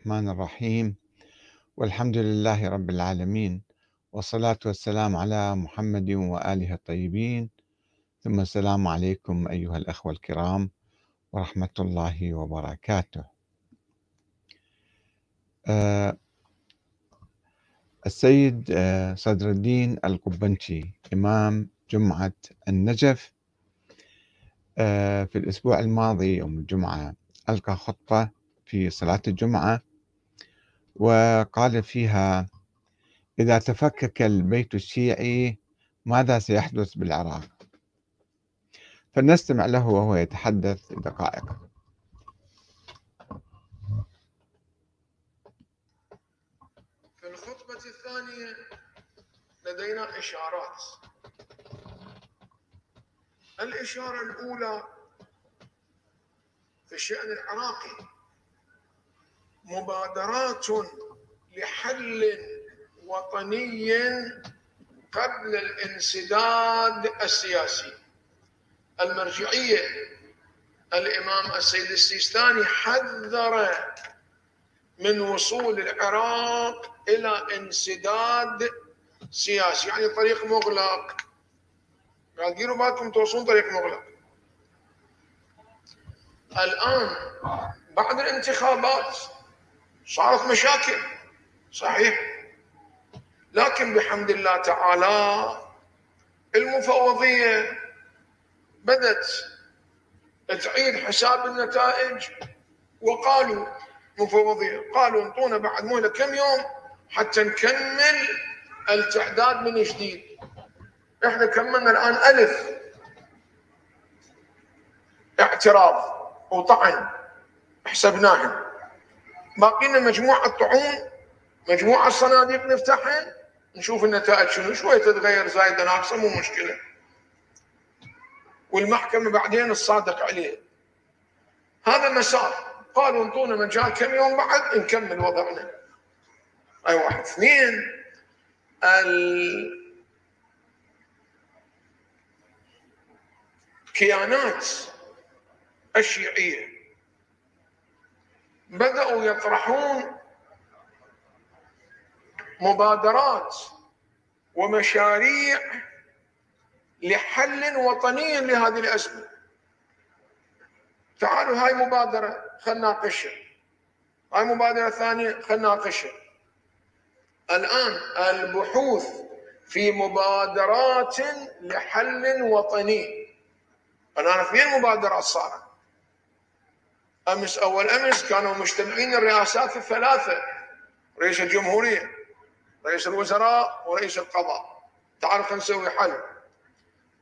الرحمن الرحيم. والحمد لله رب العالمين. والصلاة والسلام على محمد وآله الطيبين. ثم السلام عليكم أيها الأخوة الكرام ورحمة الله وبركاته. أه السيد أه صدر الدين القبنشي إمام جمعة النجف. أه في الأسبوع الماضي يوم الجمعة ألقى خطبة في صلاة الجمعة وقال فيها إذا تفكك البيت الشيعي ماذا سيحدث بالعراق؟ فلنستمع له وهو يتحدث دقائق في الخطبة الثانية لدينا إشارات. الإشارة الأولى في الشأن العراقي. مبادرات لحل وطني قبل الانسداد السياسي. المرجعية الإمام السيد السيستاني حذر من وصول العراق إلى انسداد سياسي. يعني طريق مغلق. قال ديروا بالكم توصلون طريق مغلق. الآن بعد الانتخابات صارت مشاكل صحيح. لكن بحمد الله تعالى المفوضية بدت تعيد حساب النتائج وقالوا مفوضية قالوا انطونا بعد مهلة كم يوم حتى نكمل التعداد من جديد. إحنا كملنا الآن ألف اعتراض وطعن حسبناهم. باقي لنا مجموعة طعون مجموعة صناديق نفتحها نشوف النتائج شنو شوية تتغير زايدة ناقصة مو مشكلة. والمحكمة بعدين تصادق عليه. هذا مسار. قالوا انطونا مجال كم يوم بعد نكمل وضعنا. اي واحد اثنين. الكيانات الشيعيه بدأوا يطرحون مبادرات ومشاريع لحل وطني لهذه الأزمة. تعالوا هاي مبادرة خلنا نناقشها. هاي مبادرة ثانية خلنا نناقشها. الآن البحوث في مبادرات لحل وطني. الآن اثنين مبادرات صارت؟ امس اول امس كانوا مجتمعين الرئاسات الثلاثة رئيس الجمهورية رئيس الوزراء ورئيس القضاء. تعال خلينا نسوي حل.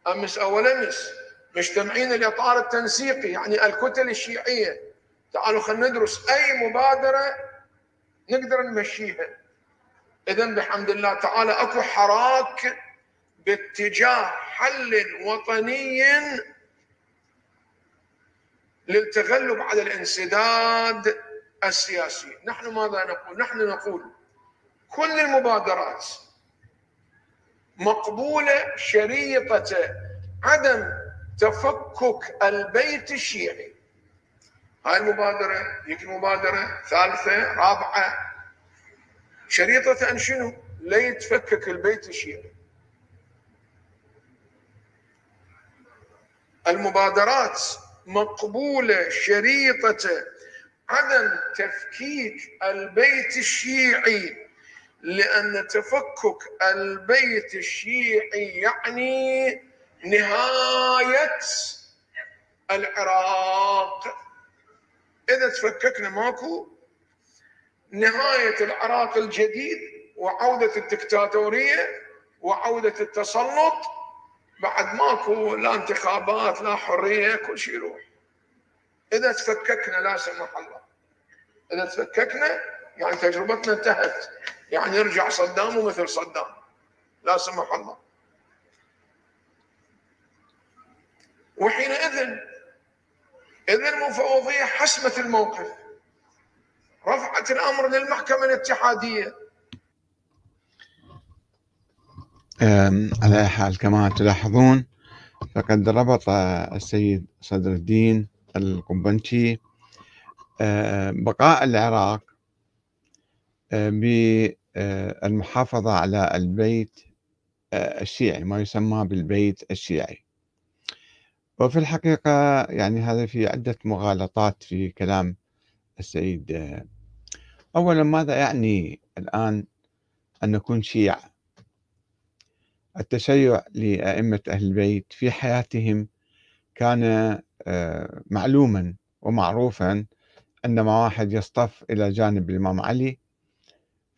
امس اول امس مجتمعين الاطار التنسيقي يعني الكتل الشيعية. تعالوا خلينا ندرس اي مبادرة نقدر نمشيها. اذا بحمد الله تعالى اكو حراك باتجاه حل وطني للتغلب على الانسداد السياسي. نحن ماذا نقول؟ نحن نقول كل المبادرات مقبولة شريطة عدم تفكك البيت الشيعي. هاي المبادرة يجي مبادرة ثالثة رابعة. شريطة أن شنو؟ لا يتفكك البيت الشيعي. المبادرات مقبولة شريطة عدم تفكيك البيت الشيعي. لأن تفكك البيت الشيعي يعني نهاية العراق. إذا تفككنا ماكو نهاية العراق الجديد وعودة الدكتاتورية وعودة التسلط بعد ماكو لا انتخابات لا حرية كل شيء يروح. إذا تفككنا لا سمح الله. إذا تفككنا يعني تجربتنا انتهت. يعني يرجع صدام ومثل صدام. لا سمح الله. وحينئذ اذا المفوضية حسمت الموقف. رفعت الأمر للمحكمة الاتحادية. على حال كما تلاحظون فقد ربط السيد صدر الدين القبنشي بقاء العراق بالمحافظة على البيت الشيعي ما يسمى بالبيت الشيعي. وفي الحقيقة يعني هذا في عدة مغالطات في كلام السيد أولا ماذا يعني الآن أن نكون شيعة؟ التشيع لأئمة أهل البيت في حياتهم كان آه، معلوما ومعروفا عندما واحد يصطف إلى جانب الإمام علي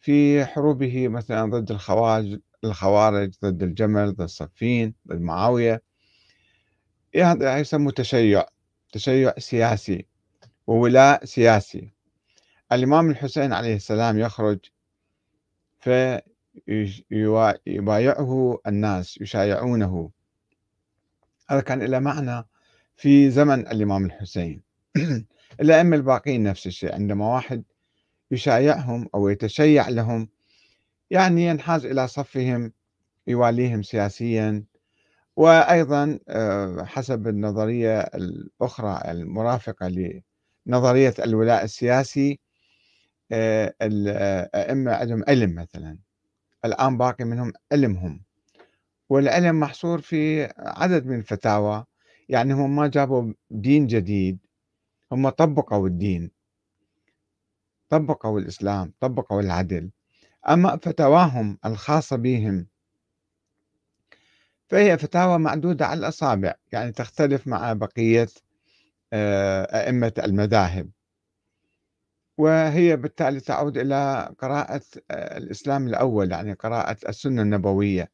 في حروبه مثلا ضد الخوارج الخوارج ضد الجمل ضد الصفين ضد معاوية. هذا؟ يسمى تشيع تشيع سياسي وولاء سياسي. الإمام الحسين عليه السلام يخرج فيبايعه الناس يشايعونه. هذا كان له معنى في زمن الإمام الحسين. الأئمة الباقيين نفس الشيء عندما واحد يشايعهم أو يتشيع لهم يعني ينحاز إلى صفهم يواليهم سياسيا وأيضا آه، حسب النظرية الأخرى المرافقة لنظرية الولاء السياسي آه، الأئمة عندهم علم مثلا. الآن باقي منهم علمهم والعلم محصور في عدد من الفتاوى يعني هم ما جابوا دين جديد هم طبقوا الدين طبقوا الإسلام طبقوا العدل. أما فتاواهم الخاصة بهم فهي فتاوى معدودة على الأصابع يعني تختلف مع بقية آه، أئمة المذاهب. وهي بالتالي تعود إلى قراءة آه، الإسلام الأول يعني قراءة السنة النبوية.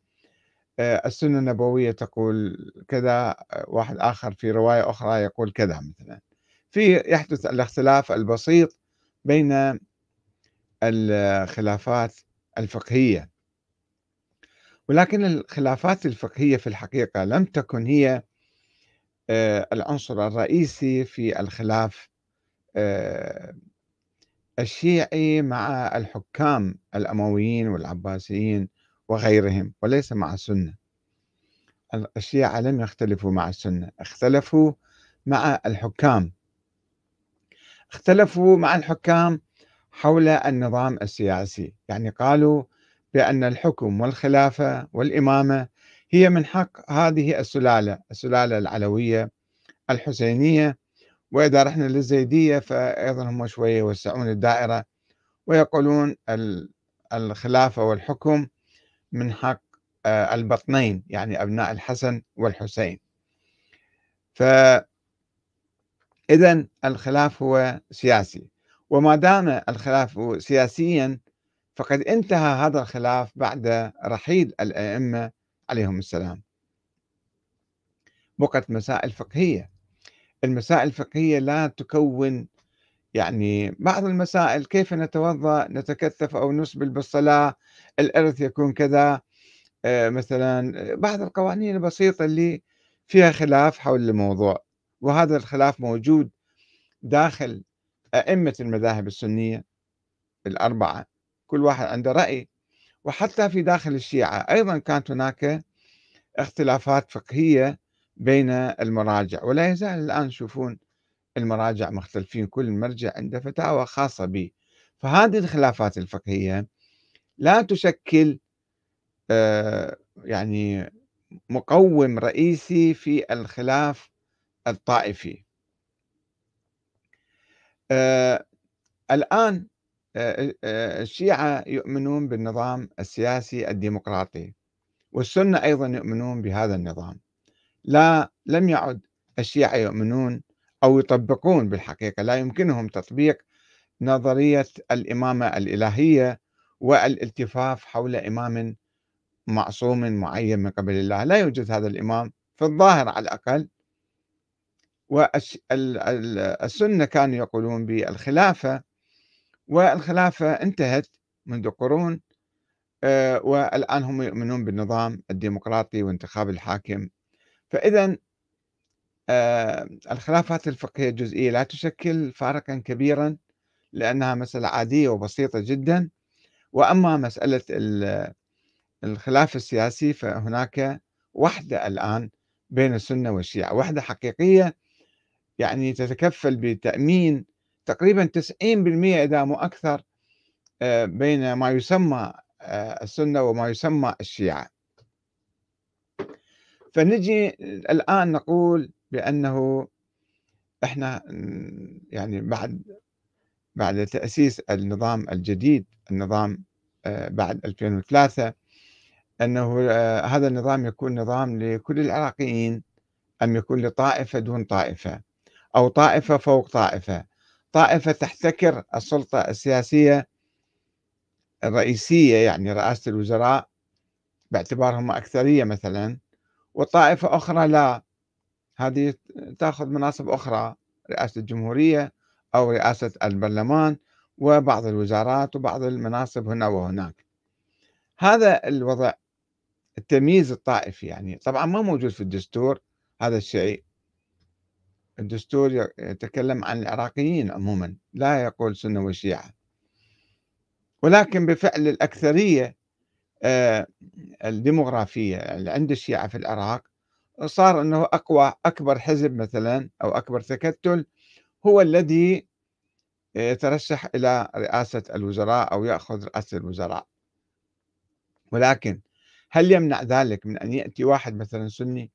آه، السنة النبوية تقول كذا واحد آخر في رواية أخرى يقول كذا مثلا. في يحدث الاختلاف البسيط بين الخلافات الفقهية. ولكن الخلافات الفقهية في الحقيقة لم تكن هي آه، العنصر الرئيسي في الخلاف آه، الشيعي مع الحكام الأمويين والعباسيين وغيرهم وليس مع السنة. الشيعة لم يختلفوا مع السنة اختلفوا مع الحكام. اختلفوا مع الحكام حول النظام السياسي يعني قالوا بأن الحكم والخلافة والإمامة هي من حق هذه السلالة السلالة العلوية الحسينية وإذا رحنا للزيدية فأيضا هم شوية يوسعون الدائرة ويقولون الخلافة والحكم من حق آه، البطنين يعني أبناء الحسن والحسين. فإذا الخلاف هو سياسي. وما دام الخلاف سياسيا فقد انتهى هذا الخلاف بعد رحيل الأئمة عليهم السلام. بقت مسائل فقهية. المسائل الفقهية لا تكون يعني بعض المسائل كيف نتوضأ نتكثف أو نسبل بالصلاة الإرث يكون كذا آه، مثلا بعض القوانين البسيطة اللي فيها خلاف حول الموضوع وهذا الخلاف موجود داخل أئمة المذاهب السنية الأربعة كل واحد عنده رأي وحتى في داخل الشيعة أيضا كانت هناك اختلافات فقهية بين المراجع ولا يزال الآن تشوفون المراجع مختلفين كل مرجع عنده فتاوى خاصة به. فهذه الخلافات الفقهية لا تشكل آه، يعني مقوم رئيسي في الخلاف الطائفي. آه، الآن آه، الشيعة يؤمنون بالنظام السياسي الديمقراطي والسنة أيضا يؤمنون بهذا النظام. لا لم يعد الشيعة يؤمنون أو يطبقون بالحقيقة. لا يمكنهم تطبيق نظرية الإمامة الإلهية والالتفاف حول إمام معصوم معين من قبل الله. لا يوجد هذا الإمام. في الظاهر على الأقل والسنة كانوا يقولون بالخلافة والخلافة انتهت منذ قرون آه، والآن هم يؤمنون بالنظام الديمقراطي وانتخاب الحاكم فإذا آه، الخلافات الفقهية الجزئية لا تشكل فارقا كبيرا لأنها مسألة عادية وبسيطة جدا. وأما مسألة الخلاف السياسي فهناك وحدة الآن بين السنة والشيعة وحدة حقيقية يعني تتكفل بتأمين تقريبا 90% إذا مو أكثر آه، بين ما يسمى آه، السنة وما يسمى الشيعة. فنجي الآن نقول بأنه إحنا يعني بعد بعد تأسيس النظام الجديد النظام آه، بعد 2003 أنه هذا النظام يكون نظام لكل العراقيين أم يكون لطائفة دون طائفة أو طائفة فوق طائفة. طائفة تحتكر السلطة السياسية الرئيسية يعني رئاسة الوزراء باعتبارهم أكثرية مثلا. وطائفة أخرى لا. هذه تأخذ مناصب أخرى رئاسة الجمهورية أو رئاسة البرلمان وبعض الوزارات وبعض المناصب هنا وهناك. هذا الوضع التمييز الطائفي يعني. طبعا ما موجود في الدستور هذا الشيء. الدستور يتكلم عن العراقيين عموما لا يقول سنة وشيعة. ولكن بفعل الأكثرية الديموغرافية اللي عند الشيعة في العراق صار أنه أقوى أكبر حزب مثلا أو أكبر تكتل هو الذي يترشح إلى رئاسة الوزراء أو يأخذ رئاسة الوزراء. ولكن هل يمنع ذلك من أن يأتي واحد مثلا سني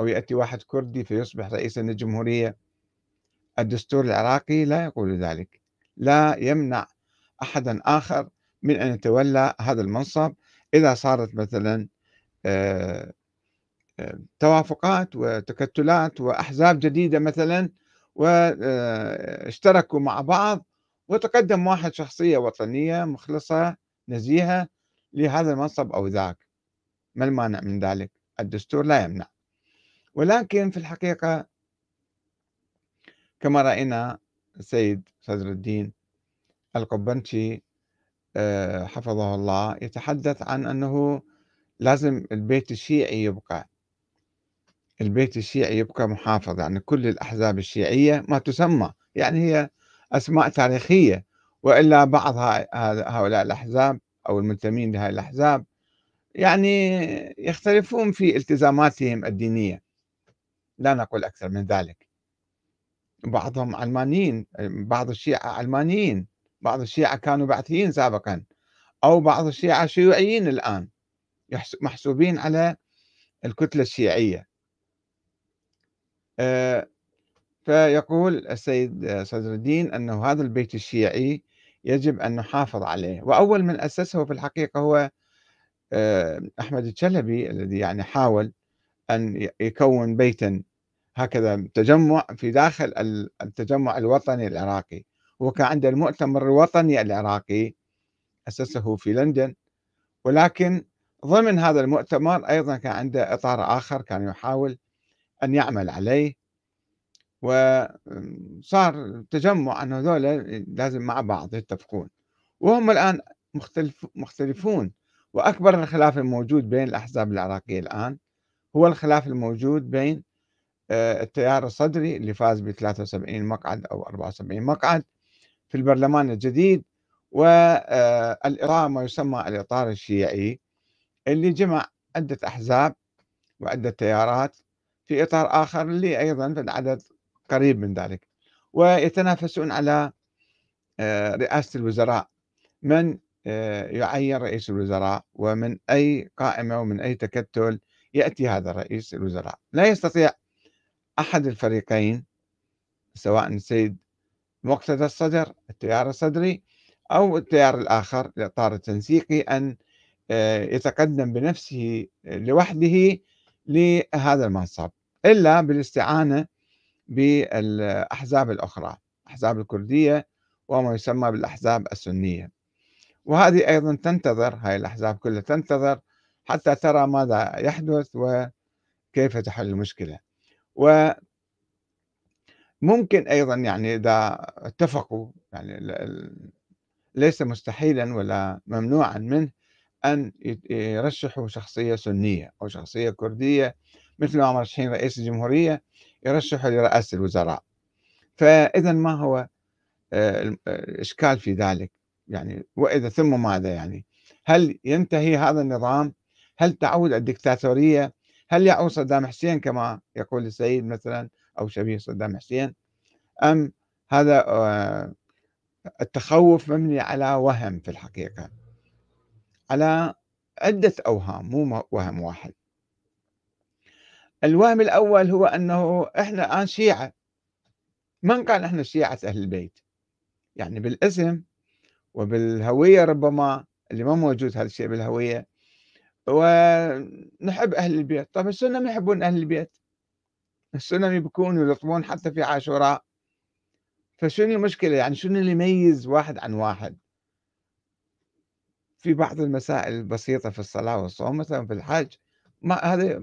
أو يأتي واحد كردي فيصبح رئيسا للجمهورية الدستور العراقي لا يقول ذلك. لا يمنع أحدا آخر من أن يتولى هذا المنصب إذا صارت مثلا آه، آه، توافقات وتكتلات وأحزاب جديدة مثلا واشتركوا مع بعض وتقدم واحد شخصية وطنية مخلصة نزيهة لهذا المنصب أو ذاك. ما المانع من ذلك؟ الدستور لا يمنع. ولكن في الحقيقة كما رأينا السيد صدر الدين القبنشي آه، حفظه الله يتحدث عن أنه لازم البيت الشيعي يبقى. البيت الشيعي يبقى محافظ يعني كل الأحزاب الشيعية ما تسمى يعني هي أسماء تاريخية وإلا بعض هؤلاء الأحزاب أو المنتمين لهذه الأحزاب يعني يختلفون في التزاماتهم الدينية. لا نقول أكثر من ذلك. بعضهم علمانيين بعض الشيعة علمانيين. بعض الشيعة كانوا بعثيين سابقا أو بعض الشيعة شيوعيين الآن محسوبين على الكتلة الشيعية. آه، فيقول السيد صدر الدين أنه هذا البيت الشيعي يجب أن نحافظ عليه. وأول من أسسه في الحقيقة هو آه، أحمد الشلبي الذي يعني حاول أن يكون بيتا هكذا تجمع في داخل التجمع الوطني العراقي. هو كان عنده المؤتمر الوطني العراقي أسسه في لندن. ولكن ضمن هذا المؤتمر أيضا كان عنده إطار آخر كان يحاول أن يعمل عليه. وصار تجمع أنه هذول لازم مع بعض يتفقون. وهم الآن مختلف مختلفون. وأكبر الخلاف الموجود بين الأحزاب العراقية الآن هو الخلاف الموجود بين آه، التيار الصدري اللي فاز ب 73 مقعد أو 74 مقعد في البرلمان الجديد والإطار ما يسمى الإطار الشيعي اللي جمع عدة أحزاب وعدة تيارات في إطار آخر اللي أيضا في العدد قريب من ذلك ويتنافسون على آه، رئاسة الوزراء. من آه، يعين رئيس الوزراء ومن أي قائمة ومن أي تكتل يأتي هذا رئيس الوزراء. لا يستطيع أحد الفريقين سواء السيد مقتدى الصدر التيار الصدري أو التيار الآخر الإطار التنسيقي أن آه، يتقدم بنفسه لوحده لهذا المنصب إلا بالاستعانة بالأحزاب الأخرى الأحزاب الكردية وما يسمى بالأحزاب السنية. وهذه أيضا تنتظر هاي الأحزاب كلها تنتظر حتى ترى ماذا يحدث وكيف تحل المشكلة. وممكن أيضا يعني إذا اتفقوا يعني ليس مستحيلا ولا ممنوعا منه أن يرشحوا شخصية سنية أو شخصية كردية مثل ما مرشحين رئيس الجمهورية يرشحوا لرئاسة الوزراء. فإذا ما هو آه، الإشكال في ذلك؟ يعني وإذا ثم ماذا يعني؟ هل ينتهي هذا النظام؟ هل تعود الدكتاتورية؟ هل يعود صدام حسين كما يقول السيد مثلا؟ أو شبيه صدام حسين. أم هذا آه، التخوف مبني على وهم في الحقيقة. على عدة أوهام مو وهم واحد. الوهم الأول هو أنه إحنا الآن شيعة. من قال إحنا شيعة أهل البيت؟ يعني بالاسم وبالهوية ربما اللي ما موجود هذا الشيء بالهوية. ونحب أهل البيت. طب السنة ما يحبون أهل البيت؟ السنة يبكون ويلطمون حتى في عاشوراء. فشنو المشكلة؟ يعني شنو اللي يميز واحد عن واحد؟ في بعض المسائل البسيطة في الصلاة والصوم مثلا في الحج ما هذه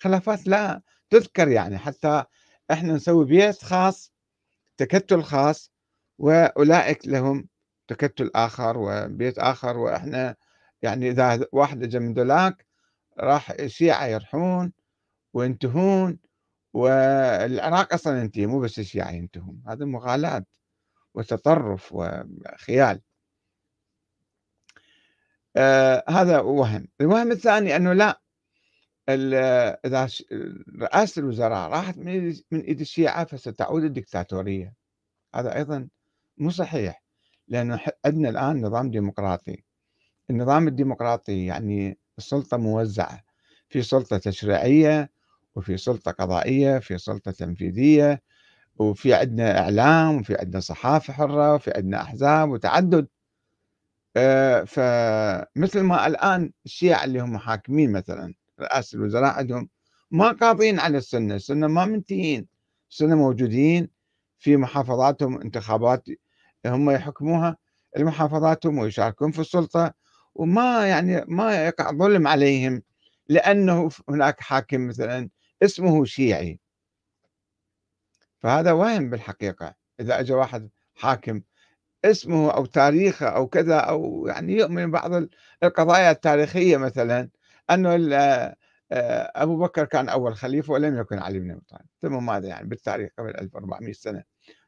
خلافات لا تذكر يعني. حتى إحنا نسوي بيت خاص تكتل خاص وأولئك لهم تكتل آخر وبيت آخر. وإحنا يعني إذا واحد اجى من ذولاك راح الشيعة يرحون وينتهون والعراق أصلا ينتهي مو بس الشيعة ينتهون هذا مغالاة وتطرف وخيال. آه هذا وهم. الوهم الثاني أنه لا إذا رئاسة الوزراء راحت من إيد الشيعة فستعود الدكتاتورية. هذا أيضا مو صحيح لأنه عندنا الآن نظام ديمقراطي. النظام الديمقراطي يعني السلطة موزعة. في سلطة تشريعية وفي سلطة قضائية في سلطة تنفيذية وفي عندنا إعلام وفي عندنا صحافة حرة وفي عندنا أحزاب وتعدد. آه، فمثل ما الآن الشيعة اللي هم حاكمين مثلا رئاسة الوزراء عندهم ما قاضين على السنة السنة ما منتهين السنة موجودين في محافظاتهم انتخابات هم يحكموها المحافظاتهم ويشاركون في السلطة وما يعني ما يقع ظلم عليهم لأنه هناك حاكم مثلا اسمه شيعي. فهذا وهم بالحقيقة. إذا أجى واحد حاكم اسمه أو تاريخه أو كذا أو يعني يؤمن بعض القضايا التاريخية مثلا أنه آه، أبو بكر كان أول خليفة ولم يكن علي بن أبي طالب. ثم ماذا يعني بالتاريخ قبل 1400 سنة؟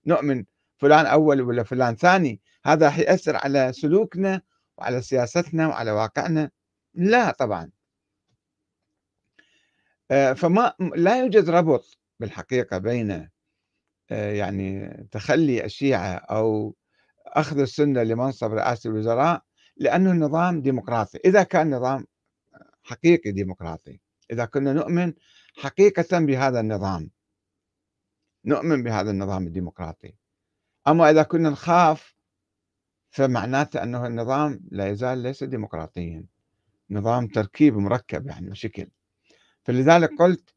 نؤمن فلان أول ولا فلان ثاني؟ هذا حيأثر على سلوكنا وعلى سياستنا وعلى واقعنا؟ لا طبعا. فما لا يوجد ربط بالحقيقة بين آه، يعني تخلي الشيعة أو أخذ السنة لمنصب رئاسة الوزراء لأنه النظام ديمقراطي. إذا كان نظام حقيقي ديمقراطي إذا كنا نؤمن حقيقة بهذا النظام نؤمن بهذا النظام الديمقراطي. أما إذا كنا نخاف فمعناته أنه النظام لا يزال ليس ديمقراطيا. نظام تركيب مركب يعني بشكل. فلذلك قلت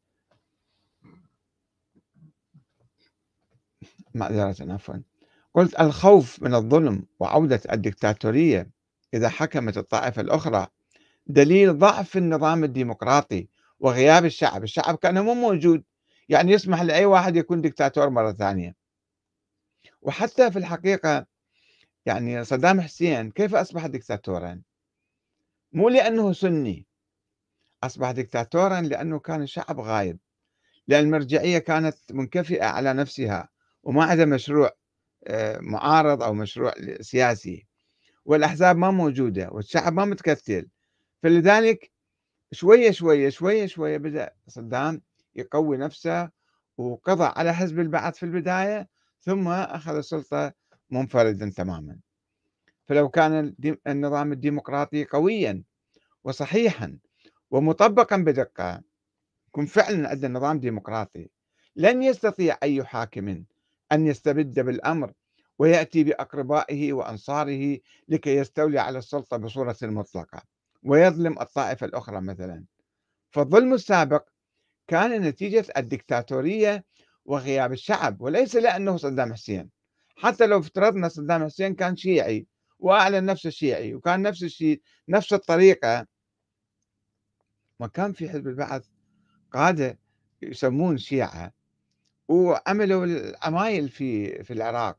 معذرة عفوا. قلت الخوف من الظلم وعودة الدكتاتورية إذا حكمت الطائفة الأخرى دليل ضعف النظام الديمقراطي وغياب الشعب. الشعب كان مو موجود يعني يسمح لأي واحد يكون دكتاتور مرة ثانية. وحتى في الحقيقة يعني صدام حسين كيف أصبح دكتاتورا؟ مو لأنه سني أصبح دكتاتورا لأنه كان الشعب غايب لأن المرجعية كانت منكفئة على نفسها وما عندها مشروع آه، معارض أو مشروع سياسي والأحزاب ما موجودة والشعب ما متكتل. فلذلك شوية شوية شوية شوية بدأ صدام يقوي نفسه وقضى على حزب البعث في البداية ثم أخذ السلطة منفردا تماما. فلو كان النظام الديمقراطي قويا وصحيحا ومطبقا بدقة يكون فعلا عندنا نظام ديمقراطي. لن يستطيع أي حاكم أن يستبد بالأمر ويأتي بأقربائه وأنصاره لكي يستولي على السلطة بصورة مطلقة ويظلم الطائفة الأخرى مثلا. فالظلم السابق كان نتيجة الدكتاتورية وغياب الشعب وليس لأنه صدام حسين. حتى لو افترضنا صدام حسين كان شيعي وأعلن نفسه شيعي وكان نفس الشيء نفس الطريقة ما كان في حزب البعث قادة يسمون شيعة وعملوا العمايل في في العراق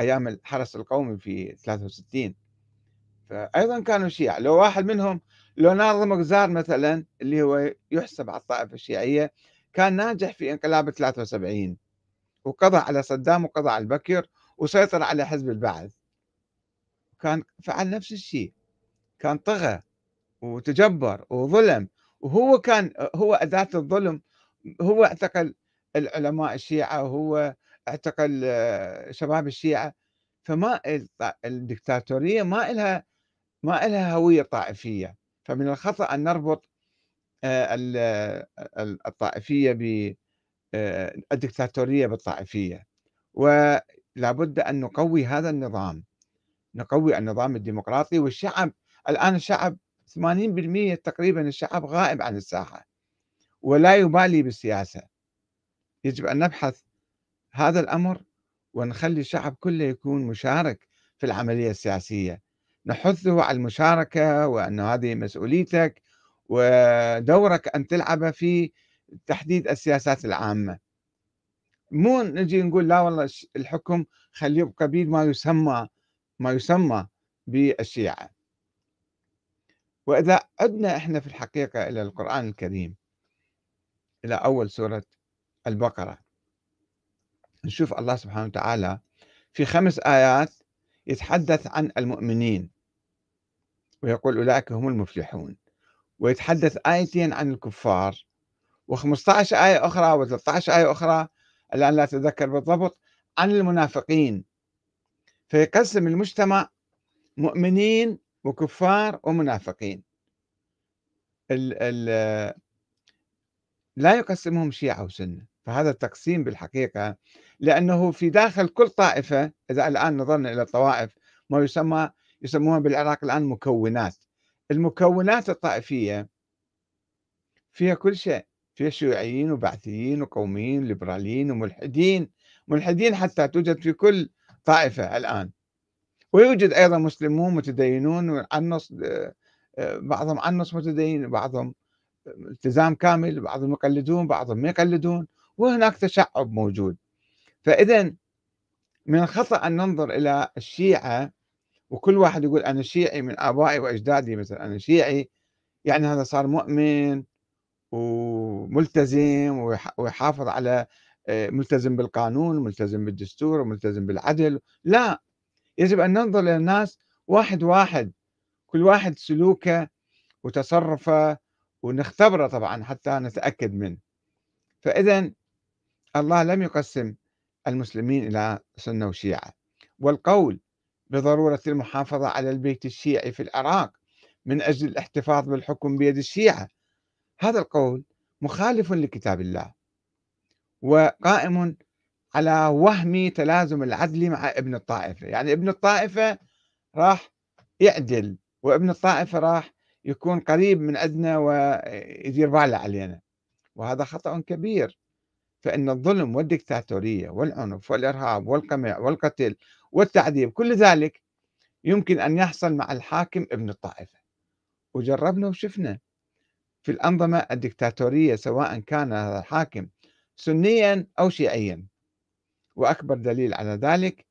أيام الحرس القومي في 63 فايضا كانوا شيعة. لو واحد منهم لو ناظم غزار مثلا اللي هو يحسب على الطائفة الشيعية كان ناجح في انقلاب 73 وقضى على صدام وقضى على البكر وسيطر على حزب البعث. كان فعل نفس الشيء. كان طغى وتجبر وظلم. وهو كان هو أداة الظلم هو اعتقل العلماء الشيعة وهو اعتقل شباب الشيعة فما الدكتاتورية ما إلها ما إلها هوية طائفية. فمن الخطأ أن نربط آه، الطائفية بالدكتاتورية بالطائفية. ولابد أن نقوي هذا النظام نقوي النظام الديمقراطي والشعب الآن الشعب 80% تقريبا الشعب غائب عن الساحة ولا يبالي بالسياسة. يجب أن نبحث هذا الأمر ونخلي الشعب كله يكون مشارك في العملية السياسية. نحثه على المشاركة وأن هذه مسؤوليتك ودورك أن تلعب في تحديد السياسات العامة. مو نجي نقول لا والله الحكم خليه يبقى بيد ما يسمى ما يسمى بالشيعة. وإذا عدنا إحنا في الحقيقة إلى القرآن الكريم إلى أول سورة البقرة نشوف الله سبحانه وتعالى في خمس آيات يتحدث عن المؤمنين ويقول أولئك هم المفلحون ويتحدث آيتين عن الكفار و15 آية أخرى و13 آية أخرى الآن لا أتذكر بالضبط عن المنافقين. فيقسم المجتمع مؤمنين وكفار ومنافقين. ال ال لا يقسمهم شيعة وسنة فهذا التقسيم بالحقيقة لأنه في داخل كل طائفة إذا الآن نظرنا إلى الطوائف ما يسمى يسموها بالعراق الآن مكونات. المكونات الطائفية فيها كل شيء فيها شيوعيين وبعثيين وقوميين ليبراليين وملحدين ملحدين حتى توجد في كل طائفة الآن. ويوجد أيضا مسلمون متدينون عنص بعضهم عنص متدين بعضهم التزام كامل بعضهم يقلدون بعضهم ما يقلدون وهناك تشعب موجود. فإذا من الخطأ أن ننظر إلى الشيعة وكل واحد يقول أنا شيعي من آبائي وأجدادي مثلا أنا شيعي يعني هذا صار مؤمن وملتزم ويحافظ على آه، ملتزم بالقانون ملتزم بالدستور وملتزم بالعدل. لا. يجب أن ننظر إلى الناس واحد واحد كل واحد سلوكه وتصرفه ونختبره طبعا حتى نتأكد منه. فإذا الله لم يقسم المسلمين إلى سنة وشيعة والقول بضرورة المحافظة على البيت الشيعي في العراق من أجل الاحتفاظ بالحكم بيد الشيعة هذا القول مخالف لكتاب الله وقائم على وهم تلازم العدل مع ابن الطائفة. يعني ابن الطائفة راح يعدل وابن الطائفة راح يكون قريب من عندنا ويدير باله علينا. وهذا خطأ كبير. فإن الظلم والدكتاتورية والعنف والإرهاب والقمع والقتل والتعذيب كل ذلك يمكن أن يحصل مع الحاكم ابن الطائفة. وجربنا وشفنا في الأنظمة الدكتاتورية سواء كان هذا الحاكم سنيا أو شيعيا. وأكبر دليل على ذلك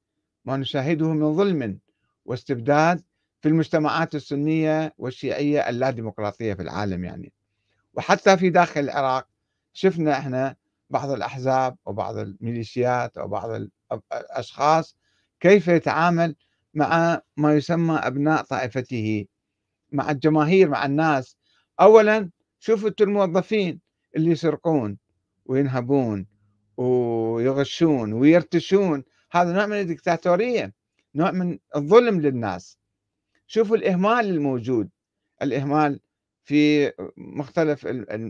ما نشاهده من ظلم واستبداد في المجتمعات السنية والشيعية اللاديمقراطية في العالم يعني. وحتى في داخل العراق شفنا إحنا بعض الأحزاب وبعض الميليشيات وبعض الأشخاص كيف يتعامل مع ما يسمى أبناء طائفته مع الجماهير مع الناس. أولا شوفوا الموظفين اللي يسرقون وينهبون ويغشون ويرتشون. هذا نوع من الدكتاتورية نوع من الظلم للناس. شوفوا الإهمال الموجود. الإهمال في مختلف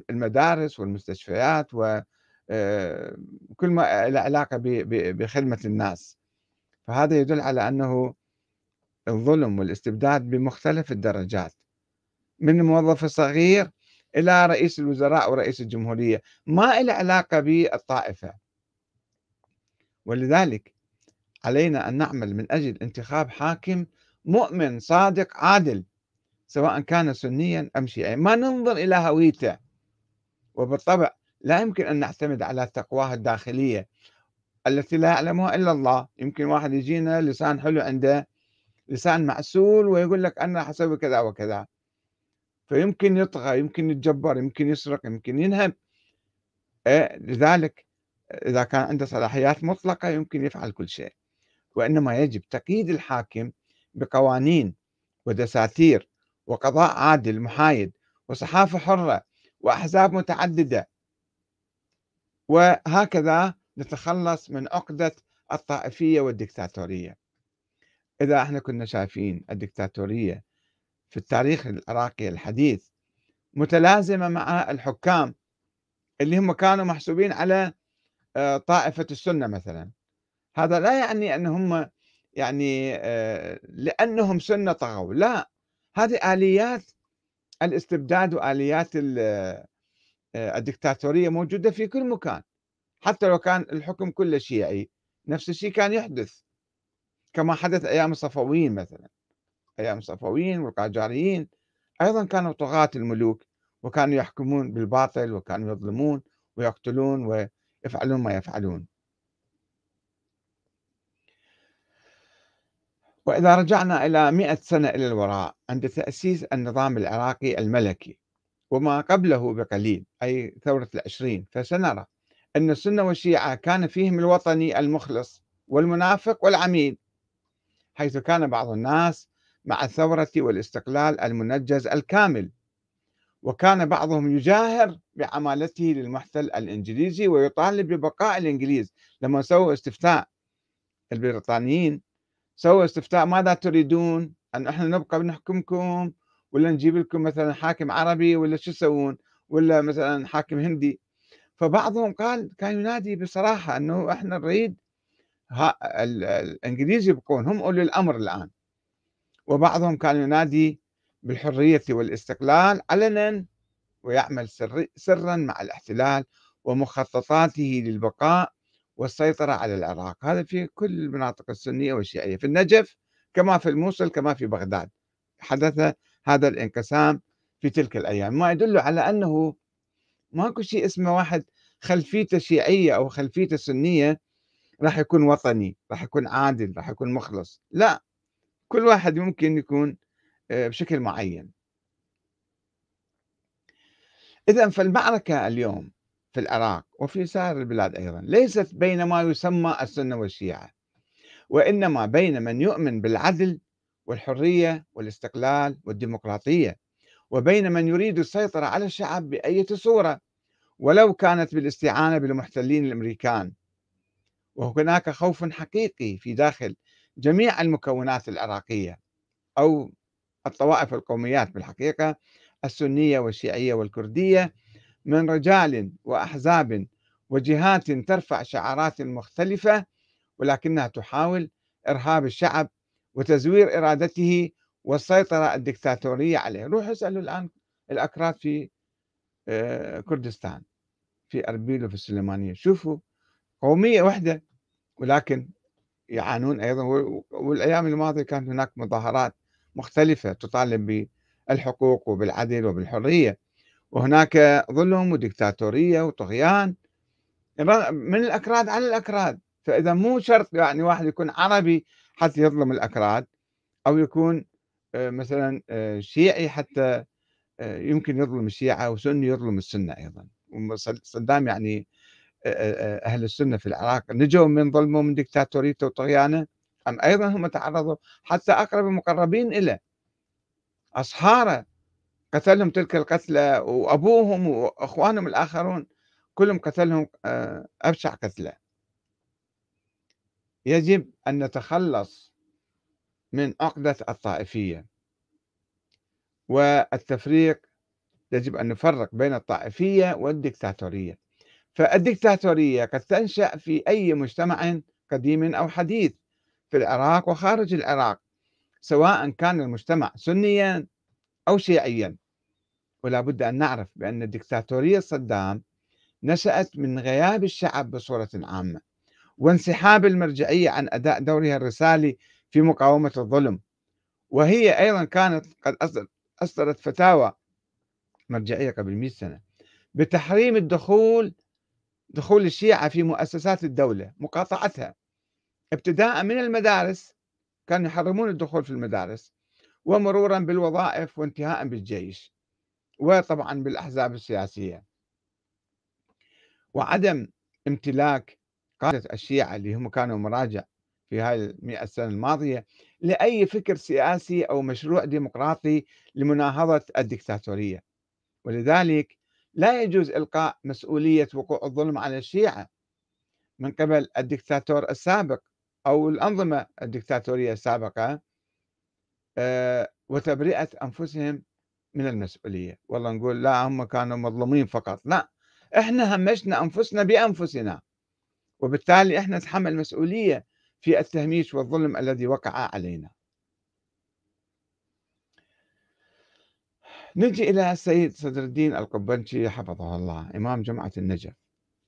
المدارس والمستشفيات وكل آه، ما له علاقة بخدمة الناس. فهذا يدل على أنه الظلم والاستبداد بمختلف الدرجات. من الموظف الصغير إلى رئيس الوزراء ورئيس الجمهورية ما له علاقة بالطائفة. ولذلك علينا أن نعمل من أجل انتخاب حاكم مؤمن صادق عادل سواء كان سنيا أم شيعيا. ما ننظر إلى هويته. وبالطبع لا يمكن أن نعتمد على تقواه الداخلية التي لا يعلمها إلا الله. يمكن واحد يجينا لسان حلو عنده لسان معسول ويقول لك أنا حسوي كذا وكذا. فيمكن يطغى يمكن يتجبر يمكن يسرق يمكن ينهب. إيه لذلك إذا كان عنده صلاحيات مطلقة يمكن يفعل كل شيء. وإنما يجب تقييد الحاكم بقوانين ودساتير وقضاء عادل محايد وصحافة حرة وأحزاب متعددة. وهكذا نتخلص من عقدة الطائفية والدكتاتورية. إذا إحنا كنا شايفين الدكتاتورية في التاريخ العراقي الحديث متلازمة مع الحكام اللي هم كانوا محسوبين على آه، طائفة السنة مثلا. هذا لا يعني أن هم يعني آه، لأنهم سنة طغوا لا. هذه آليات الاستبداد وآليات آه، الدكتاتورية موجودة في كل مكان. حتى لو كان الحكم كله شيعي نفس الشيء كان يحدث. كما حدث أيام الصفويين مثلا. أيام الصفويين والقاجاريين أيضا كانوا طغاة الملوك وكانوا يحكمون بالباطل وكانوا يظلمون ويقتلون ويفعلون ما يفعلون. وإذا رجعنا إلى مئة سنة إلى الوراء عند تأسيس النظام العراقي الملكي وما قبله بقليل أي ثورة العشرين فسنرى أن السنة والشيعة كان فيهم الوطني المخلص والمنافق والعميل حيث كان بعض الناس مع الثورة والاستقلال المنجز الكامل. وكان بعضهم يجاهر بعمالته للمحتل الإنجليزي ويطالب ببقاء الإنجليز. لما سووا استفتاء البريطانيين سووا استفتاء ماذا تريدون؟ أن إحنا نبقى بنحكمكم؟ ولا نجيب لكم مثلا حاكم عربي؟ ولا شو تسوون ولا مثلا حاكم هندي؟ فبعضهم قال كان ينادي بصراحة أنه إحنا نريد الإنجليز يبقون هم أولي الأمر الآن. وبعضهم كان ينادي بالحرية والاستقلال علنا ويعمل سر سرا مع الاحتلال ومخططاته للبقاء والسيطرة على العراق. هذا في كل المناطق السنية والشيعية في النجف كما في الموصل كما في بغداد. حدث هذا الانقسام في تلك الأيام. ما يدل على أنه ماكو شيء اسمه واحد خلفيته شيعية أو خلفيته سنية راح يكون وطني راح يكون عادل راح يكون مخلص. لا كل واحد ممكن يكون آه، بشكل معين. إذا فالمعركة اليوم في العراق وفي سائر البلاد أيضا ليست بين ما يسمى السنة والشيعة وإنما بين من يؤمن بالعدل والحرية والاستقلال والديمقراطية وبين من يريد السيطرة على الشعب بأية صورة ولو كانت بالاستعانة بالمحتلين الأمريكان. وهناك خوف حقيقي في داخل جميع المكونات العراقية أو الطوائف القوميات بالحقيقة السنية والشيعية والكردية من رجال وأحزاب وجهات ترفع شعارات مختلفة ولكنها تحاول إرهاب الشعب وتزوير إرادته والسيطرة الدكتاتورية عليه. روح اسألوا الآن الأكراد في آه، كردستان في أربيل وفي السليمانية. شوفوا قومية واحدة ولكن يعانون أيضا والأيام الماضية كانت هناك مظاهرات مختلفة تطالب بالحقوق وبالعدل وبالحرية. وهناك ظلم وديكتاتورية وطغيان. من الأكراد على الأكراد. فإذا مو شرط يعني واحد يكون عربي حتى يظلم الأكراد أو يكون آه، مثلا آه، شيعي حتى آه، يمكن يظلم الشيعة وسني يظلم السنة أيضا. صدام يعني أهل السنة في العراق نجوا من ظلمه من دكتاتوريته وطغيانه أم أيضا هم تعرضوا حتى أقرب المقربين إليه أصهاره قتلهم تلك القتلى وأبوهم وأخوانهم الآخرون كلهم قتلهم أبشع قتلى. يجب أن نتخلص من عقدة الطائفية والتفريق يجب أن نفرق بين الطائفية والدكتاتورية فالدكتاتورية قد تنشأ في أي مجتمع قديم أو حديث في العراق وخارج العراق سواء كان المجتمع سنيا أو شيعيا. ولا بد أن نعرف بأن دكتاتورية صدام نشأت من غياب الشعب بصورة عامة وانسحاب المرجعية عن أداء دورها الرسالي في مقاومة الظلم. وهي أيضا كانت قد أصدرت فتاوى مرجعية قبل 100 سنة بتحريم الدخول دخول الشيعة في مؤسسات الدولة مقاطعتها. ابتداء من المدارس كانوا يحرمون الدخول في المدارس ومرورا بالوظائف وانتهاء بالجيش وطبعا بالأحزاب السياسية. وعدم امتلاك قادة الشيعة اللي هم كانوا مراجع في هاي المئة سنة الماضية لأي فكر سياسي أو مشروع ديمقراطي لمناهضة الدكتاتورية. ولذلك لا يجوز إلقاء مسؤولية وقوع الظلم على الشيعة. من قبل الدكتاتور السابق أو الأنظمة الدكتاتورية السابقة آه، وتبرئة أنفسهم من المسؤولية. والله نقول لا هم كانوا مظلومين فقط. لا إحنا همشنا أنفسنا بأنفسنا. وبالتالي إحنا نتحمل مسؤولية في التهميش والظلم الذي وقع علينا. نجي إلى السيد صدر الدين القبنشي حفظه الله إمام جماعة النجف.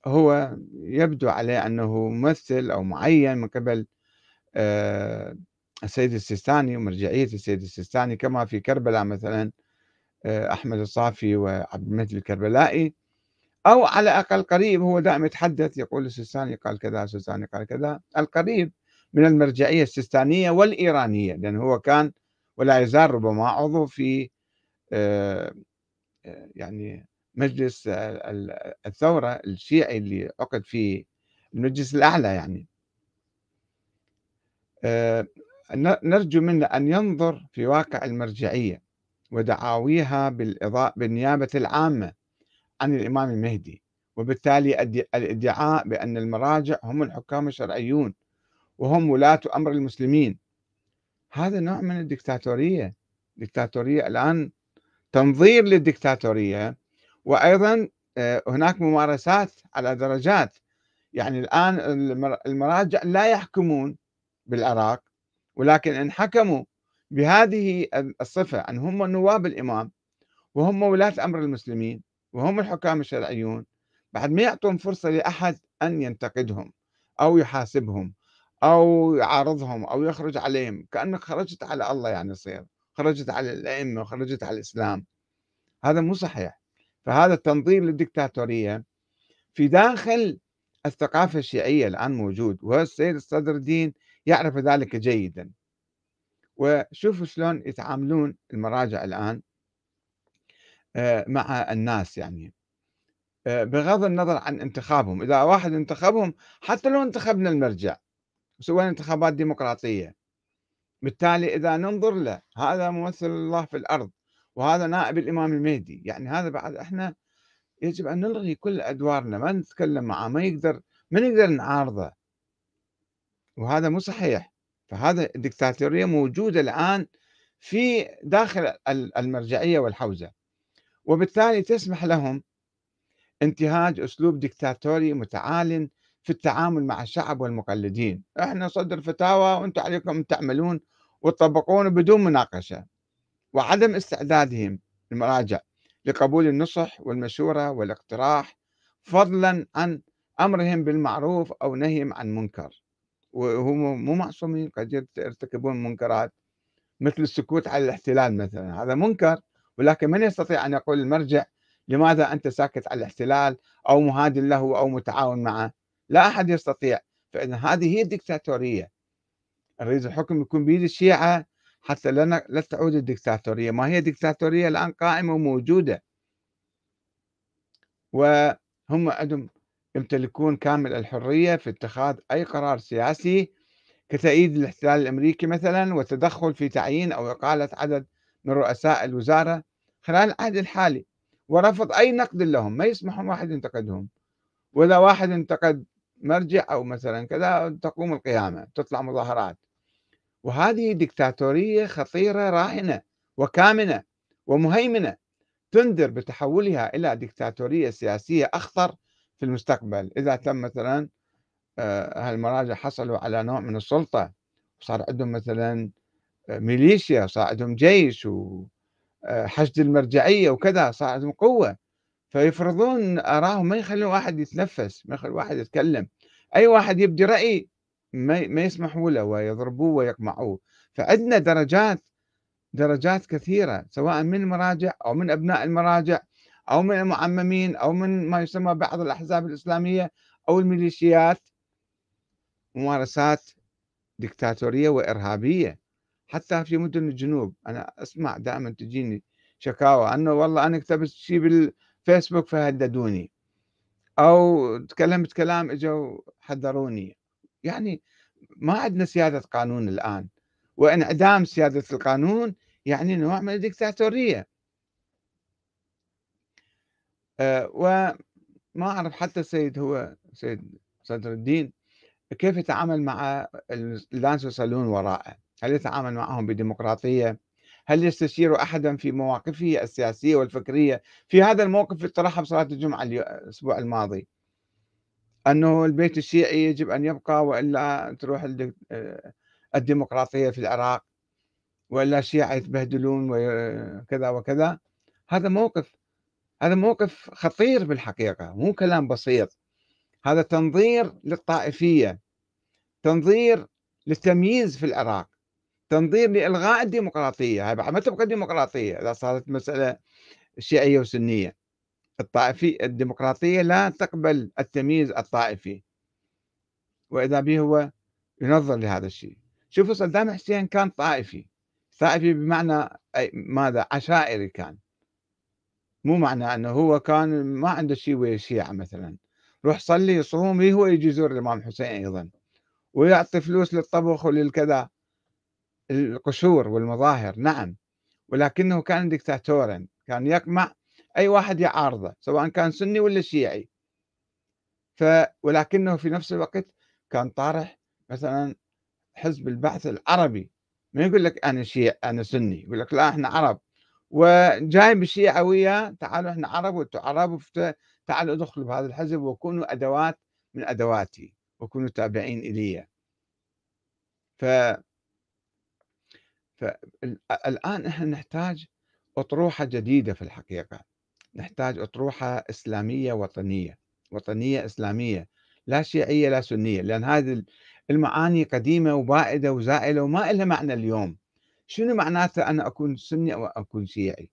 هو يبدو عليه أنه ممثل أو معين من قبل آه، السيد السيستاني ومرجعية السيد السيستاني كما في كربلاء مثلا آه، أحمد الصافي وعبد المجيد الكربلائي. أو على أقل قريب هو دائما يتحدث يقول السيستاني قال كذا السيستاني قال كذا. القريب من المرجعية السيستانية والإيرانية لأنه هو كان ولا يزال ربما عضو في يعني مجلس الثورة الشيعي اللي عقد في المجلس الأعلى يعني. آه، نرجو منه أن ينظر في واقع المرجعية ودعاويها بالإضاء بالنيابة العامة عن الإمام المهدي وبالتالي الادعاء بأن المراجع هم الحكام الشرعيون وهم ولاة أمر المسلمين. هذا نوع من الدكتاتورية. دكتاتورية الآن تنظير للدكتاتورية وأيضا آه، هناك ممارسات على درجات. يعني الآن المراجع لا يحكمون بالعراق ولكن إن حكموا بهذه الصفة أن هم نواب الإمام وهم ولاة أمر المسلمين وهم الحكام الشرعيون. بعد ما يعطون فرصة لأحد أن ينتقدهم أو يحاسبهم أو يعارضهم أو يخرج عليهم كأنك خرجت على الله يعني يصير خرجت على الأئمة وخرجت على الإسلام. هذا مو صحيح. فهذا التنظير للدكتاتورية في داخل الثقافة الشيعية الآن موجود والسيد الصدر الدين يعرف ذلك جيدا. وشوفوا شلون يتعاملون المراجع الآن آه، مع الناس يعني. آه، بغض النظر عن انتخابهم إذا واحد انتخبهم حتى لو انتخبنا المرجع وسوينا انتخابات ديمقراطية بالتالي إذا ننظر له هذا ممثل الله في الأرض وهذا نائب الإمام المهدي. يعني هذا بعد إحنا يجب أن نلغي كل أدوارنا ما نتكلم معه ما يقدر ما نقدر نعارضه. وهذا مو صحيح. فهذا الدكتاتورية موجودة الآن في داخل المرجعية والحوزة. وبالتالي تسمح لهم انتهاج أسلوب دكتاتوري متعال في التعامل مع الشعب والمقلدين. إحنا نصدر فتاوى وأنتم عليكم تعملون وتطبقون بدون مناقشة. وعدم استعدادهم المراجع لقبول النصح والمشورة والاقتراح فضلا عن أمرهم بالمعروف أو نهيهم عن منكر. وهم مو معصومين قد يرتكبون منكرات مثل السكوت على الاحتلال مثلا. هذا منكر ولكن من يستطيع أن يقول المرجع لماذا أنت ساكت على الاحتلال أو مهاد له أو متعاون معه؟ لا أحد يستطيع. فإذا هذه هي الدكتاتورية نريد الحكم يكون بيد الشيعة حتى لا لا تعود الدكتاتورية. ما هي دكتاتورية الآن قائمة وموجودة. وهم عندهم يمتلكون كامل الحرية في اتخاذ أي قرار سياسي كتأييد الاحتلال الأمريكي مثلا والتدخل في تعيين أو إقالة عدد من رؤساء الوزارة خلال العهد الحالي. ورفض أي نقد لهم ما يسمحون واحد ينتقدهم. وإذا واحد انتقد مرجع أو مثلا كذا تقوم القيامة تطلع مظاهرات. وهذه دكتاتورية خطيرة راهنة وكامنة ومهيمنة تنذر بتحولها إلى دكتاتورية سياسية أخطر في المستقبل. إذا تم مثلا آه، هالمراجع حصلوا على نوع من السلطة وصار عندهم مثلا آه، ميليشيا صار عندهم جيش وحشد آه، المرجعية وكذا صار عندهم قوة. فيفرضون آراهم ما يخلون واحد يتنفس ما يخلون واحد يتكلم. أي واحد يبدي رأي ما يسمحوا له ويضربوه ويقمعوه. فعندنا درجات درجات كثيرة سواء من المراجع أو من أبناء المراجع أو من المعممين أو من ما يسمى بعض الأحزاب الإسلامية أو الميليشيات. ممارسات دكتاتورية وإرهابية حتى في مدن الجنوب. أنا أسمع دائما تجيني شكاوى أنه والله أنا كتبت شيء بالفيسبوك فهددوني أو تكلمت كلام إجوا حذروني يعني ما عندنا سيادة قانون الآن. وانعدام سيادة القانون يعني نوع من الدكتاتورية أه وما أعرف حتى السيد هو سيد صدر الدين كيف يتعامل مع الناس يصلون وراءه هل يتعامل معهم بديمقراطية؟ هل يستشير أحدا في مواقفه السياسية والفكرية؟ في هذا الموقف اللي طرحه بصلاة الجمعة الأسبوع الماضي. أنه البيت الشيعي يجب أن يبقى وإلا تروح الديمقراطية في العراق وإلا الشيعة يتبهدلون وكذا وكذا. هذا موقف هذا موقف خطير بالحقيقة مو كلام بسيط. هذا تنظير للطائفية تنظير للتمييز في العراق. تنظير لإلغاء الديمقراطية هاي ما تبقى ديمقراطية إذا صارت مسألة شيعية وسنية. الطائفي الديمقراطية لا تقبل التمييز الطائفي. وإذا به هو ينظر لهذا الشيء. شوفوا صدام حسين كان طائفي. طائفي بمعنى ماذا؟ عشائري كان. مو معنى أنه هو كان ما عنده شيء ويا الشيعة مثلا. روح صلي يصوم هو يجي يزور الإمام حسين أيضا. ويعطي فلوس للطبخ وللكذا. القشور والمظاهر نعم. ولكنه كان دكتاتورا كان يقمع أي واحد يعارضه سواء كان سني ولا شيعي. ف ولكنه في نفس الوقت كان طارح مثلا حزب البعث العربي. ما يقول لك أنا شيعي أنا سني يقول لك لا إحنا عرب. وجايب الشيعة وياه تعالوا إحنا عرب وأنتم عرب تعالوا ادخلوا بهذا الحزب وكونوا أدوات من أدواتي وكونوا تابعين إلي. ف فالآن إحنا نحتاج أطروحة جديدة في الحقيقة. نحتاج أطروحة إسلامية وطنية وطنية إسلامية لا شيعية لا سنية لأن هذه المعاني قديمة وبائدة وزائلة وما لها معنى اليوم. شنو معناته أنا أكون سني أو أكون شيعي؟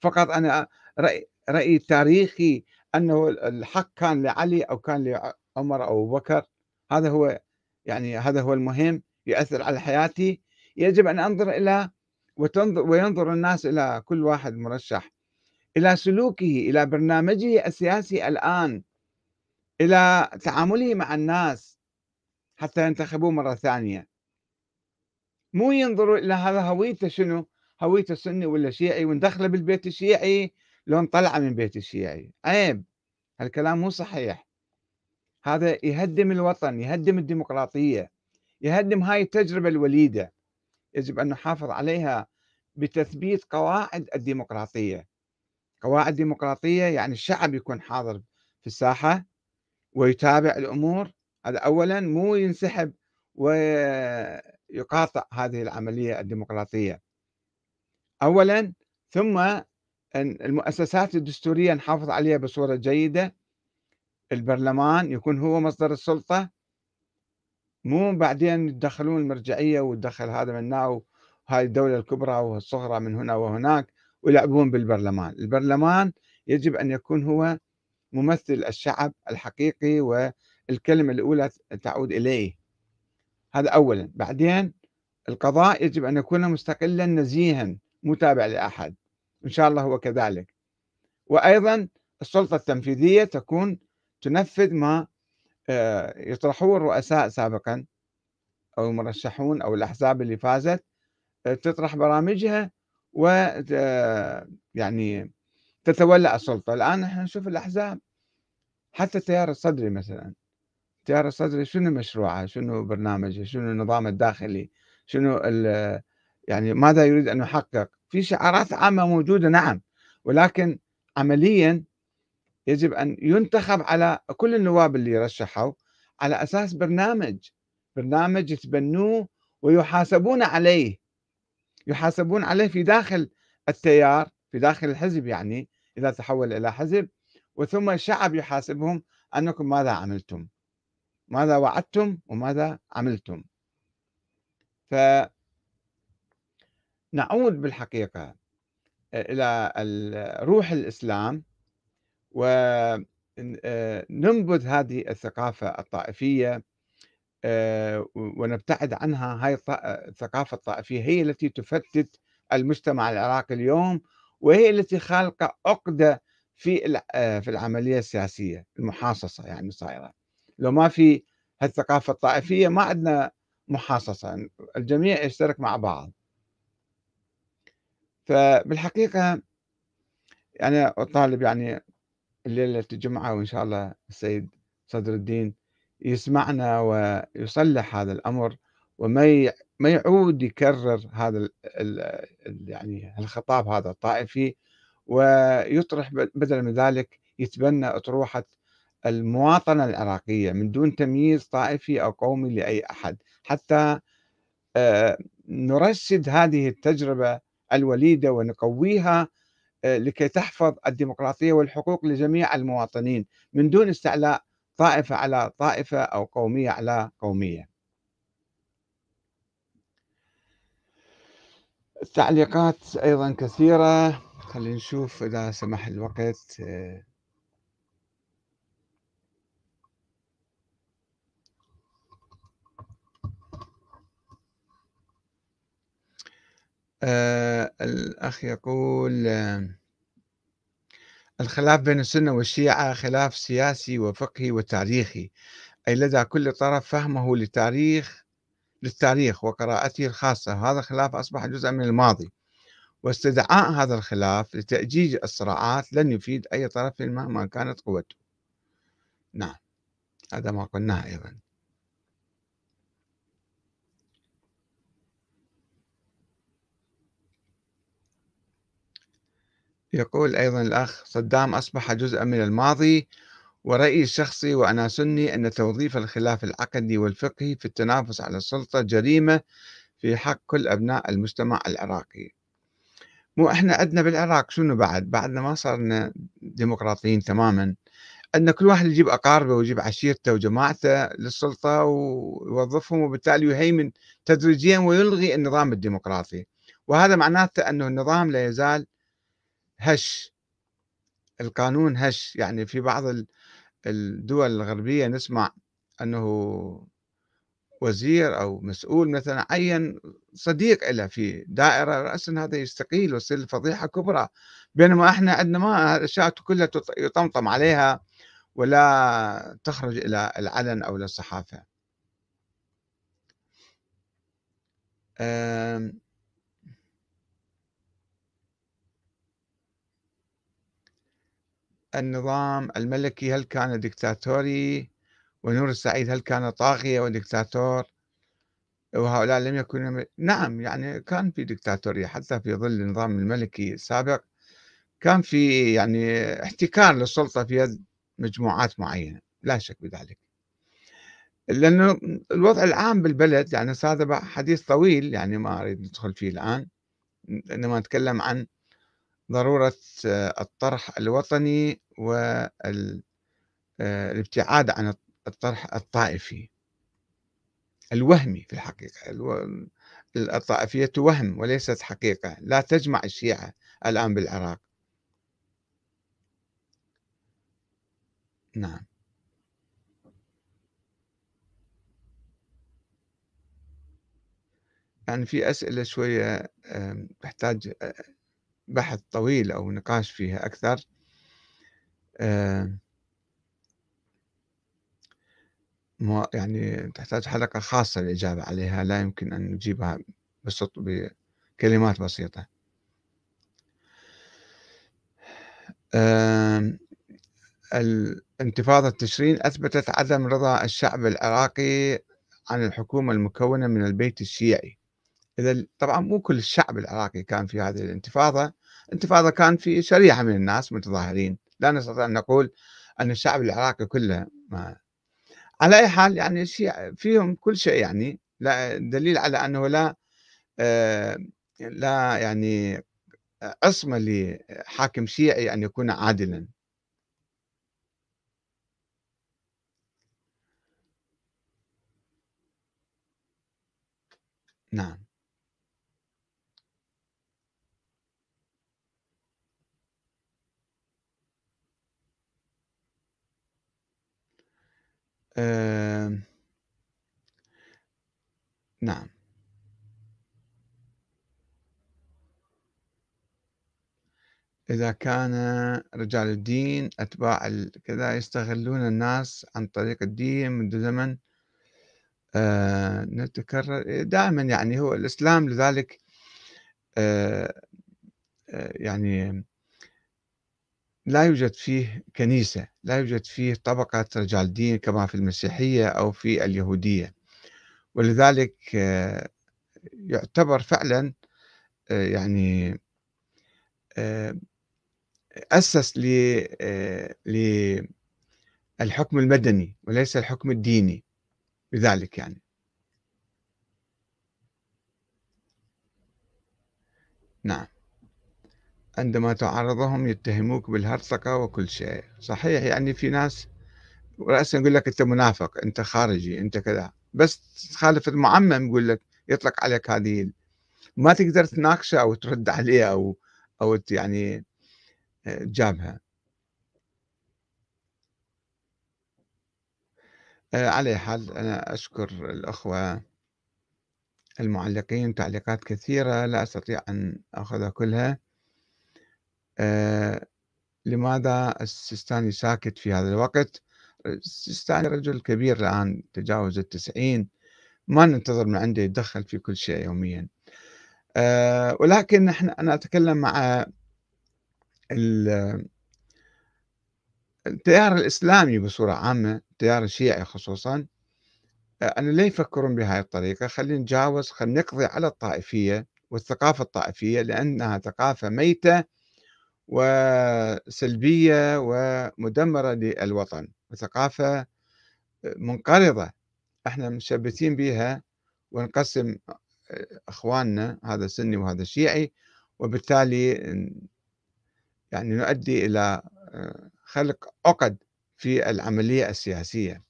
فقط أنا رأي, رأي تاريخي أنه الحق كان لعلي أو كان لعمر أو بكر. هذا هو يعني هذا هو المهم يؤثر على حياتي. يجب أن أنظر إلى وتنظر وينظر الناس إلى كل واحد مرشح. إلى سلوكه إلى برنامجه السياسي الآن إلى تعامله مع الناس حتى ينتخبوه مرة ثانية. مو ينظروا إلى هذا هويته شنو؟ هويته سني ولا شيعي وندخله بالبيت الشيعي لو طلع من بيت الشيعي. عيب! هالكلام مو صحيح. هذا يهدم الوطن يهدم الديمقراطية يهدم هاي التجربة الوليدة. يجب أن نحافظ عليها بتثبيت قواعد الديمقراطية. قواعد ديمقراطية يعني الشعب يكون حاضر في الساحة ويتابع الأمور. هذا أولا مو ينسحب ويقاطع هذه العملية الديمقراطية. أولا ثم المؤسسات الدستورية نحافظ عليها بصورة جيدة. البرلمان يكون هو مصدر السلطة. مو بعدين يدخلون المرجعية وتدخل هذا من هنا وهاي الدولة الكبرى والصغرى من هنا وهناك ويلعبون بالبرلمان. البرلمان يجب أن يكون هو ممثل الشعب الحقيقي والكلمة الأولى تعود إليه. هذا أولا. بعدين القضاء يجب أن يكون مستقلا نزيها متابع لأحد. إن شاء الله هو كذلك. وأيضا السلطة التنفيذية تكون تنفذ ما يطرحوه الرؤساء سابقا أو المرشحون أو الأحزاب اللي فازت آه، تطرح برامجها و يعني تتولى السلطة. الآن نحن نشوف الأحزاب حتى التيار الصدري مثلا التيار الصدري شنو مشروعه؟ شنو برنامجه؟ شنو النظام الداخلي؟ شنو يعني ماذا يريد أن يحقق؟ في شعارات عامة موجودة نعم ولكن عمليا يجب أن ينتخب على كل النواب اللي رشحوا على أساس برنامج برنامج يتبنوه ويحاسبون عليه. يحاسبون عليه في داخل التيار في داخل الحزب يعني إذا تحول إلى حزب وثم الشعب يحاسبهم أنكم ماذا عملتم؟ ماذا وعدتم؟ وماذا عملتم؟ فنعود بالحقيقة إلى روح الإسلام وننبذ هذه الثقافة الطائفية آه، ونبتعد عنها. هاي الثقافة الطائفية هي التي تفتت المجتمع العراقي اليوم وهي التي خالقة عقدة في آه، في العملية السياسية المحاصصة يعني صايرة لو ما في هالثقافة الطائفية ما عندنا محاصصة. الجميع يشترك مع بعض. فبالحقيقة يعني أطالب يعني الليلة الجمعة وإن شاء الله السيد صدر الدين يسمعنا ويصلح هذا الأمر وما ما يعود يكرر هذا ال ال يعني الخطاب هذا الطائفي ويطرح بدلا من ذلك يتبنى أطروحة المواطنة العراقية من دون تمييز طائفي أو قومي لأي أحد. حتى آه، نرشد هذه التجربة الوليدة ونقويها لكي تحفظ الديمقراطية والحقوق لجميع المواطنين من دون استعلاء طائفة على طائفة أو قومية على قومية. التعليقات أيضا كثيرة. خلينا نشوف إذا سمح الوقت آه، الأخ يقول آه الخلاف بين السنة والشيعة خلاف سياسي وفقهي وتاريخي أي لدى كل طرف فهمه لتاريخ للتاريخ وقراءته الخاصة. هذا الخلاف أصبح جزءا من الماضي واستدعاء هذا الخلاف لتأجيج الصراعات لن يفيد أي طرف مهما كانت قوته. نعم هذا ما قلناه أيضا. يقول أيضا الأخ صدام أصبح جزءا من الماضي ورأيي الشخصي وأنا سني أن توظيف الخلاف العقدي والفقهي في التنافس على السلطة جريمة في حق كل أبناء المجتمع العراقي. مو إحنا عندنا بالعراق شنو بعد؟ بعدنا ما صرنا ديمقراطيين تماما. أن كل واحد يجيب أقاربه ويجيب عشيرته وجماعته للسلطة ويوظفهم وبالتالي يهيمن تدريجيا ويلغي النظام الديمقراطي. وهذا معناته أنه النظام لا يزال هش القانون هش. يعني في بعض الدول الغربية نسمع أنه وزير أو مسؤول مثلا عين صديق له في دائرة رأسا هذا يستقيل ويصير فضيحة كبرى. بينما إحنا عندنا ما الأشياء كلها يطمطم عليها ولا تخرج إلى العلن أو إلى الصحافة. النظام الملكي هل كان دكتاتوري ونور السعيد هل كان طاغية ودكتاتور وهؤلاء لم يكونوا نعم يعني كان في دكتاتورية حتى في ظل النظام الملكي السابق كان في يعني احتكار للسلطة في يد مجموعات معينة لا شك بذلك. لأنه الوضع العام بالبلد يعني هذا حديث طويل يعني ما أريد ندخل فيه الآن إنما نتكلم عن ضرورة الطرح الوطني والابتعاد عن الطرح الطائفي. الوهمي في الحقيقة الطائفية وهم وليست حقيقة. لا تجمع الشيعة الآن بالعراق. نعم. يعني في أسئلة شوية تحتاج بحث طويل أو نقاش فيها أكثر يعني تحتاج حلقة خاصة للإجابة عليها لا يمكن أن نجيبها بكلمات بسيطة. الانتفاضة تشرين أثبتت عدم رضا الشعب العراقي عن الحكومة المكونة من البيت الشيعي. إذا طبعا مو كل الشعب العراقي كان في هذه الانتفاضة. انتفاضة كان في شريحة من الناس متظاهرين. لا نستطيع أن نقول أن الشعب العراقي كله ما. على أي حال يعني الشيعة فيهم كل شيء يعني. لا دليل على أنه لا آه لا يعني عصمة لحاكم شيعي أن يكون عادلا. نعم. آه نعم. إذا كان رجال الدين أتباع كذا يستغلون الناس عن طريق الدين منذ زمن. آه نتكرر دائما يعني هو الإسلام لذلك آه آه يعني لا يوجد فيه كنيسة لا يوجد فيه طبقة رجال دين كما في المسيحية أو في اليهودية. ولذلك آه، يعتبر فعلا آه، يعني آه، أسس للحكم المدني وليس الحكم الديني بذلك يعني. نعم. عندما تعرضهم يتهموك بالهرطقة وكل شيء. صحيح يعني في ناس رأسا يقول لك أنت منافق أنت خارجي أنت كذا. بس تخالف المعمم يقول لك يطلق عليك هذه ما تقدر تناقشه أو ترد عليه أو أو يعني آه، تجابهه آه، على حال أنا أشكر الأخوة المعلقين تعليقات كثيرة لا أستطيع أن أخذها كلها. آه، لماذا السيستاني ساكت في هذا الوقت؟ السيستاني رجل كبير الآن تجاوز التسعين ما ننتظر من عنده يتدخل في كل شيء يوميا. أه ولكن نحن أنا أتكلم مع التيار الإسلامي بصورة عامة التيار الشيعي خصوصا. آه، أنا لا يفكرون بهذه الطريقة. خلينا نتجاوز خلينا نقضي على الطائفية والثقافة الطائفية لأنها ثقافة ميتة وسلبية ومدمرة للوطن وثقافة منقرضة. إحنا مشبثين بها ونقسم إخواننا هذا سني وهذا شيعي وبالتالي يعني نؤدي إلى خلق عقد في العملية السياسية.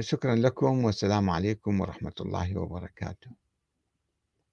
شكرا لكم والسلام عليكم ورحمة الله وبركاته.